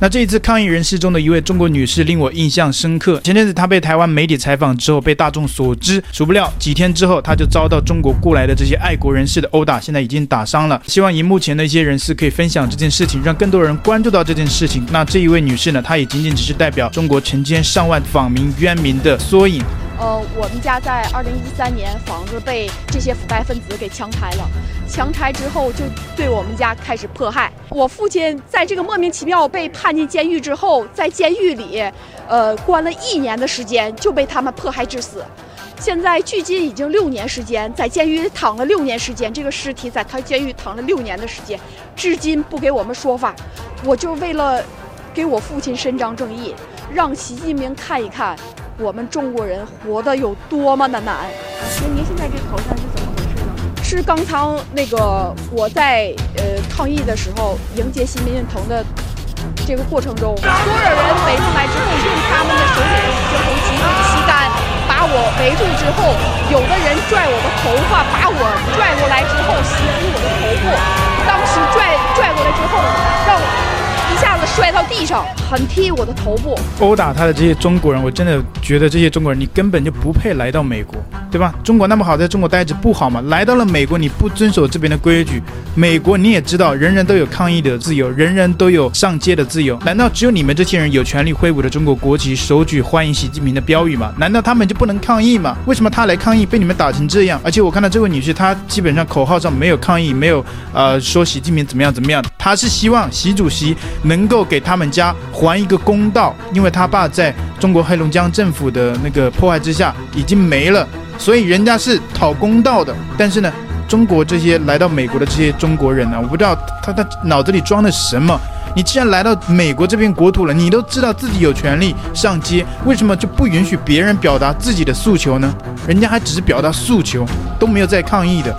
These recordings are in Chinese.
那这一次抗议人士中的一位中国女士令我印象深刻。前阵子她被台湾媒体采访之后被大众所知，孰不料几天之后她就遭到中国雇来的这些爱国人士的殴打，现在已经打伤了。希望荧幕前的一些人士可以分享这件事情，让更多人关注到这件事情。那这一位女士呢，她也仅仅只是代表中国成千上万访民冤民的缩影。呃，我们家在二零一三年房子被这些腐败分子给强拆了，强拆之后就对我们家开始迫害。我父亲在这个莫名其妙被判进监狱之后，在监狱里，呃，关了一年的时间就被他们迫害致死。现在距今已经六年时间，在监狱躺了六年时间，这个尸体在他监狱躺了六年的时间，至今不给我们说法。我就为了给我父亲伸张正义，让习近平看一看。我们中国人活得有多么的难？那您现在这头上是怎么回事呢？是刚才那个我在呃抗议的时候迎接新民运头的这个过程中，所有人围上来之后，用他们的手写的五星红旗旗杆把我围住之后，有的人拽我的头发，把我拽过来之后袭击我的头部，当时拽拽过来之后让我。一下子摔到地上，狠踢我的头部，殴打他的这些中国人，我真的觉得这些中国人，你根本就不配来到美国，对吧？中国那么好，在中国待着不好吗？来到了美国，你不遵守这边的规矩，美国你也知道，人人都有抗议的自由，人人都有上街的自由，难道只有你们这些人有权利挥舞着中国国旗，手举欢迎习近平的标语吗？难道他们就不能抗议吗？为什么他来抗议被你们打成这样？而且我看到这位女士，她基本上口号上没有抗议，没有呃说习近平怎么样怎么样，她是希望习主席。能够给他们家还一个公道，因为他爸在中国黑龙江政府的那个迫害之下已经没了，所以人家是讨公道的。但是呢，中国这些来到美国的这些中国人呢，我不知道他他脑子里装的什么。你既然来到美国这片国土了，你都知道自己有权利上街，为什么就不允许别人表达自己的诉求呢？人家还只是表达诉求，都没有在抗议的。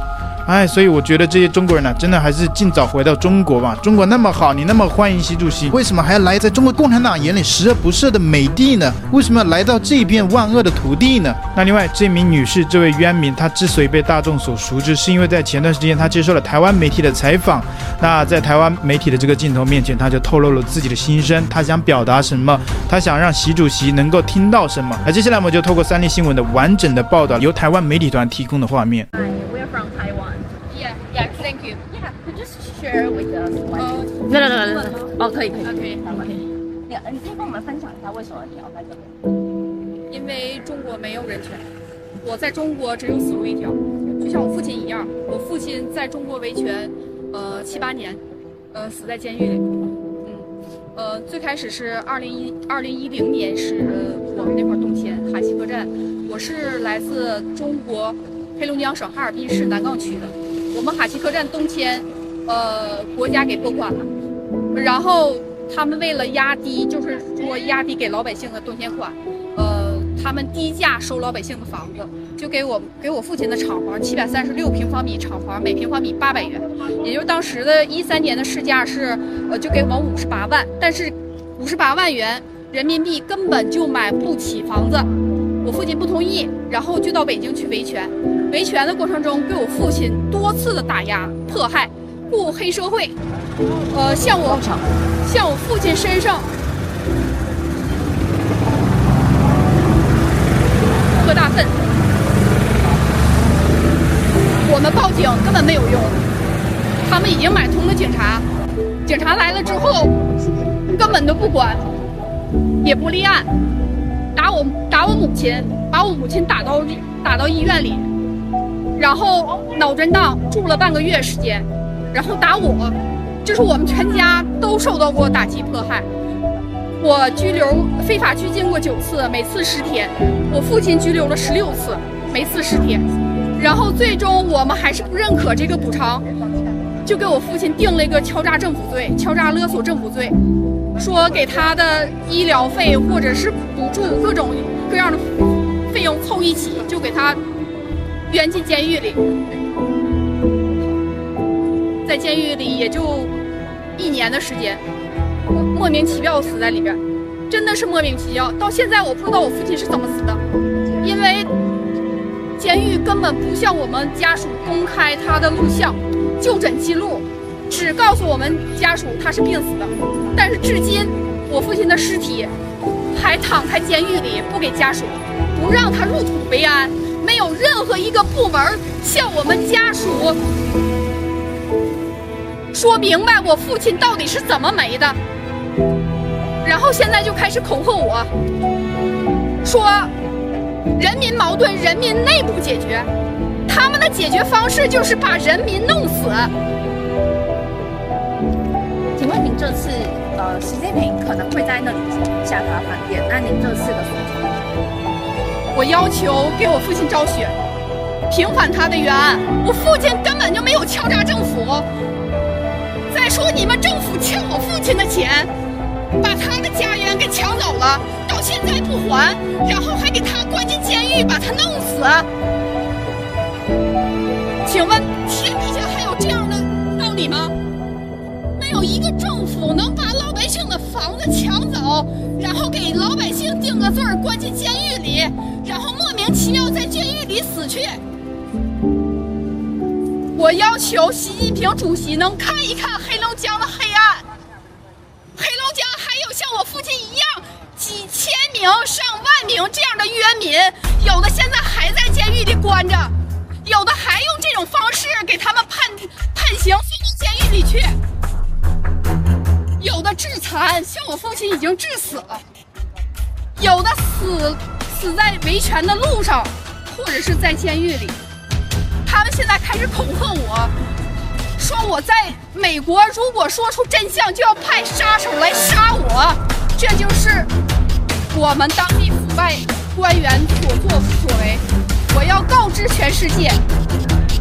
哎，所以我觉得这些中国人呢、真的还是尽早回到中国吧。中国那么好，你那么欢迎习主席，为什么还要来在中国共产党眼里十恶不赦的美帝呢？为什么要来到这片万恶的土地呢？那另外，这名女士，这位冤民，她之所以被大众所熟知，是因为在前段时间她接受了台湾媒体的采访。那在台湾媒体的这个镜头面前，她就透露了自己的心声，她想表达什么？她想让习主席能够听到什么？那接下来我们就透过三立新闻的完整的报道，由台湾媒体团提供的画面。来来来来来，哦，可以可以可以可以。你你可以跟我们分享一下为什么你要在这里？因为中国没有人权，我在中国只有死路一条，就像我父亲一样，我父亲在中国维权，呃七八年，呃死在监狱里。嗯，呃最开始是二零一二零一零年是我们那块儿动迁哈西客站，我是来自中国黑龙江省哈尔滨市南岗区的，我们哈西客站动迁。呃，国家给拨款了，然后他们为了压低，就是说压低给老百姓的动迁款，呃，他们低价收老百姓的房子，就给我给我父亲的厂房七百三十六平方米厂房，每平方米八百元，也就是当时的一三年的市价是，呃，就给我五十八万，但是五十八万元人民币根本就买不起房子，我父亲不同意，然后就到北京去维权，维权的过程中被我父亲多次的打压迫害。雇黑社会，呃，向我向我父亲身上喝大粪。我们报警根本没有用，他们已经买通了警察，警察来了之后根本都不管，也不立案，打我打我母亲，把我母亲打到打到医院里，然后脑震荡住了半个月时间。然后打我，就是我们全家都受到过打击迫害。我拘留非法拘禁过九次，每次十天。我父亲拘留了十六次，每次十天。然后最终我们还是不认可这个补偿，就给我父亲定了一个敲诈政府罪、敲诈勒索政府罪，说给他的医疗费或者是补助各种各样的费用凑一起，就给他冤进监狱里。在监狱里也就一年的时间，莫名其妙死在里边，真的是莫名其妙。到现在我不知道我父亲是怎么死的，因为监狱根本不向我们家属公开他的录像、就诊记录，只告诉我们家属他是病死的。但是至今我父亲的尸体还躺在监狱里，不给家属，不让他入土为安。没有任何一个部门向我们家属说明白我父亲到底是怎么没的，然后现在就开始恐吓我，说人民矛盾人民内部解决，他们的解决方式就是把人民弄死。请问您这次呃，习近平可能会在那里下榻饭店，按您这次的说法？我要求给我父亲昭雪，平反他的冤案。我父亲根本就没有敲诈政府。再说你们政府欠我父亲的钱，把他的家园给抢走了，到现在不还，然后还给他关进监狱，把他弄死。请问天底下还有这样的道理吗？没有一个政府能把老百姓的房子抢走，然后给老百姓定个罪儿，关进监狱里。然后莫名其妙在监狱里死去。我要求习近平主席能看一看黑龙江的黑暗。黑龙江还有像我父亲一样几千名、上万名这样的冤民，有的现在还在监狱里关着，有的还用这种方式给他们判判刑，送到监狱里去。有的致残，像我父亲已经致死了，有的死。死在维权的路上，或者是在监狱里，他们现在开始恐吓我，说我在美国如果说出真相，就要派杀手来杀我。这就是我们当地腐败官员所作所为。我要告知全世界，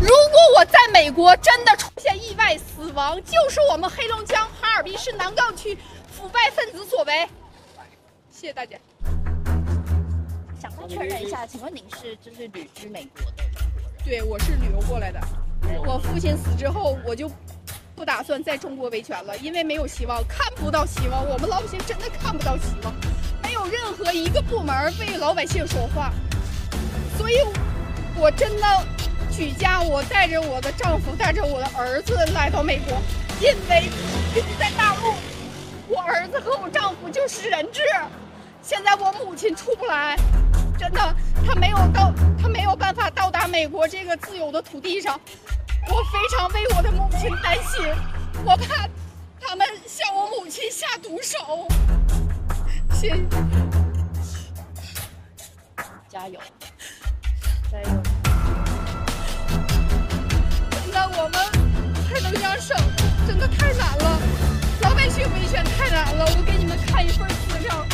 如果我在美国真的出现意外死亡，就是我们黑龙江哈尔滨市南岗区腐败分子所为。谢谢大家。想再确认一下，请问您是就是旅居美国的？对，我是旅游过来的。我父亲死之后，我就不打算在中国维权了，因为没有希望，看不到希望。我们老百姓真的看不到希望，没有任何一个部门为老百姓说话。所以，我真的举家，我带着我的丈夫，带着我的儿子来到美国，因为在大陆，我儿子和我丈夫就是人质。现在我母亲出不来。真的，他没有到，他没有办法到美国这个自由的土地上。我非常为我的母亲担心，我怕他们向我母亲下毒手。谢谢，加油，加油！那，我们黑龙江省真的太难了，老百姓维权太难了。我给你们看一份资料。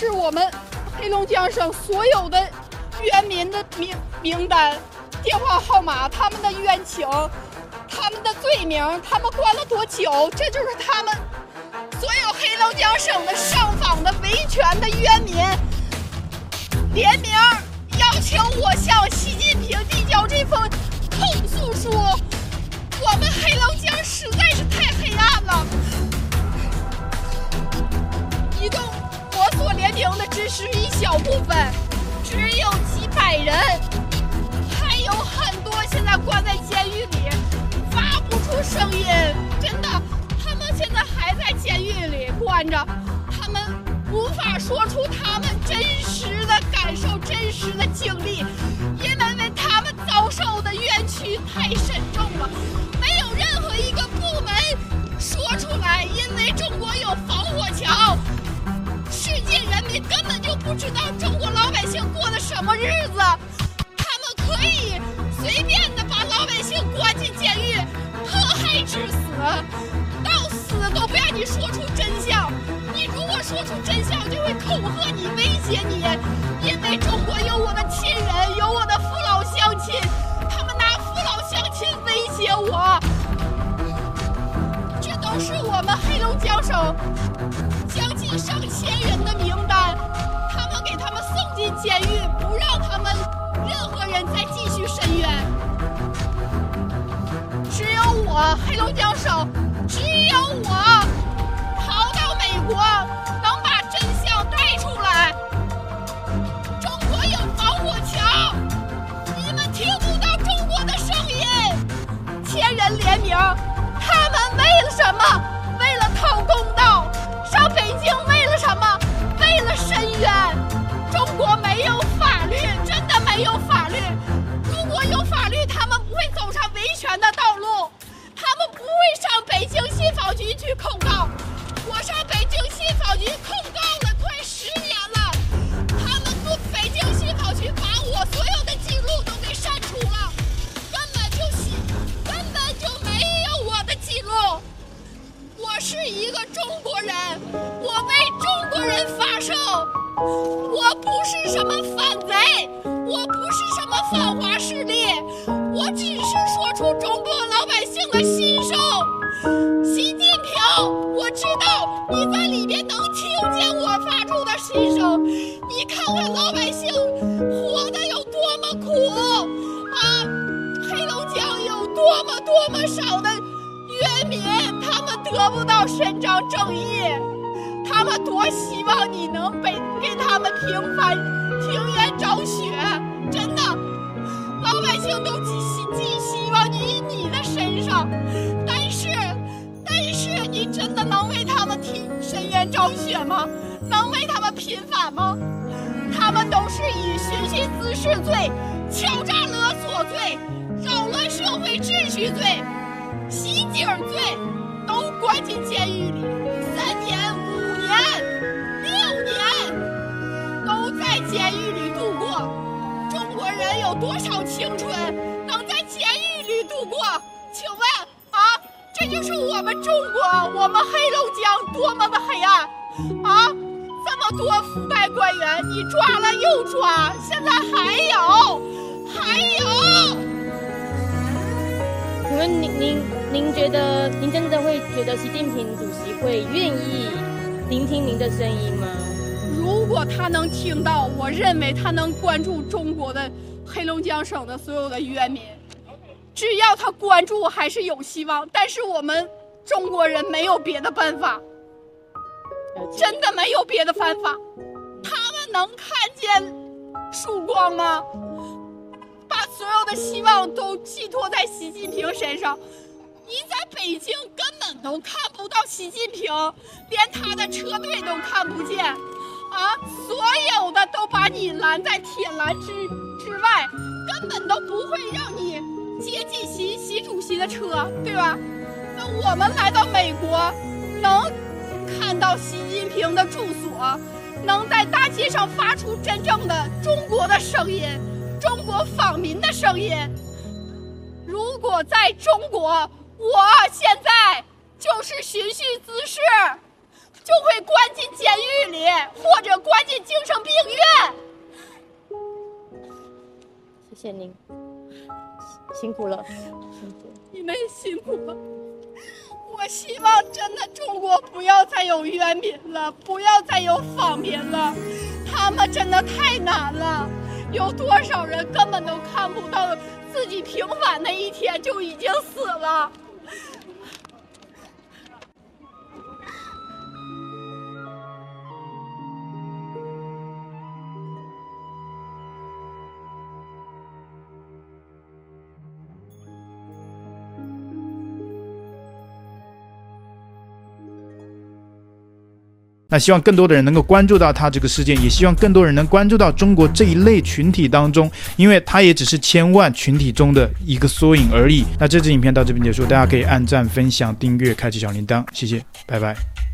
是我们黑龙江省所有的冤民的名名单、电话号码、他们的冤情、他们的罪名、他们关了多久，这就是他们所有黑龙江省的上访的维权的冤民联名要求我向习近平递交这封控诉书。我们黑龙江实在是太黑暗了，移动。所联名的只是一小部分，只有几百人，还有很多现在关在监狱里，发不出声音。真的，他们现在还在监狱里关着，他们无法说出他们真实的感受、真实的经历，因为他们遭受的冤屈太深重了，没有任何一个部门说出来，因为中国有防火墙。世界人民根本就不知道中国老百姓过的什么日子，他们可以随便的把老百姓关进监狱，迫害致死，到死都不让你说出真相。你如果说出真相，就会恐吓你、威胁你，因为中国有我的亲人，有我的父老乡亲，他们拿父老乡亲威胁我。这都是我们黑龙江省。手只有我逃到美国能把真相带出来中国有防火墙你们听不到中国的声音千人联名他们为了什么为了讨公道上北京为了什么为了申冤中国没有法律真的没有会上北京信访局去控告，我上北京信访局控告了快十年了，他们不，北京信访局把我所有的记录都给删除了，根本就根本就没有我的记录，我是一个中国人，我为中国人发声，我不是什么反。他们得不到伸张正义。他们多希望你能被给他们平反、停盐找雪，真的，老百姓都寄希寄希望于你的身上，但是，但是你真的能为他们替伸冤昭雪吗？能为他们平反吗？他们都是以寻衅滋事罪、敲诈勒索罪、扰乱社会秩序罪、袭警罪，监狱里三年。五年六年都在监狱里度过，中国人有多少青春能在监狱里度过？请问啊，这就是我们中国，我们黑龙江多么的黑暗啊！这么多腐败官员，你抓了又抓，现在还有，还有。请问你你您觉得您真的会觉得习近平主席会愿意？聆听您的声音吗？如果他能听到，我认为他能关注中国的黑龙江省的所有的冤民。只要他关注，还是有希望。但是我们中国人没有别的办法，真的没有别的办法。他们能看见曙光吗？把所有的希望都寄托在习近平身上。你在北京根本都看不到习近平，连他的车队都看不见，啊，所有的都把你拦在铁栏之之外，根本都不会让你接近习习主席的车，对吧？那我们来到美国，能看到习近平的住所，能在大街上发出真正的中国的声音，中国访民的声音。如果在中国，我现在就是寻衅滋事，就会关进监狱里，或者关进精神病院。谢谢您，辛苦了，辛苦。你们辛苦了。我希望真的中国不要再有冤民了，不要再有访民了，他们真的太难了。有多少人根本都看不到自己平反那一天就已经死了。那希望更多的人能够关注到他这个事件，也希望更多人能关注到中国这一类群体当中，因为他也只是千万群体中的一个缩影而已。那这支影片到这边结束，大家可以按赞、分享、订阅、开启小铃铛，谢谢，拜拜。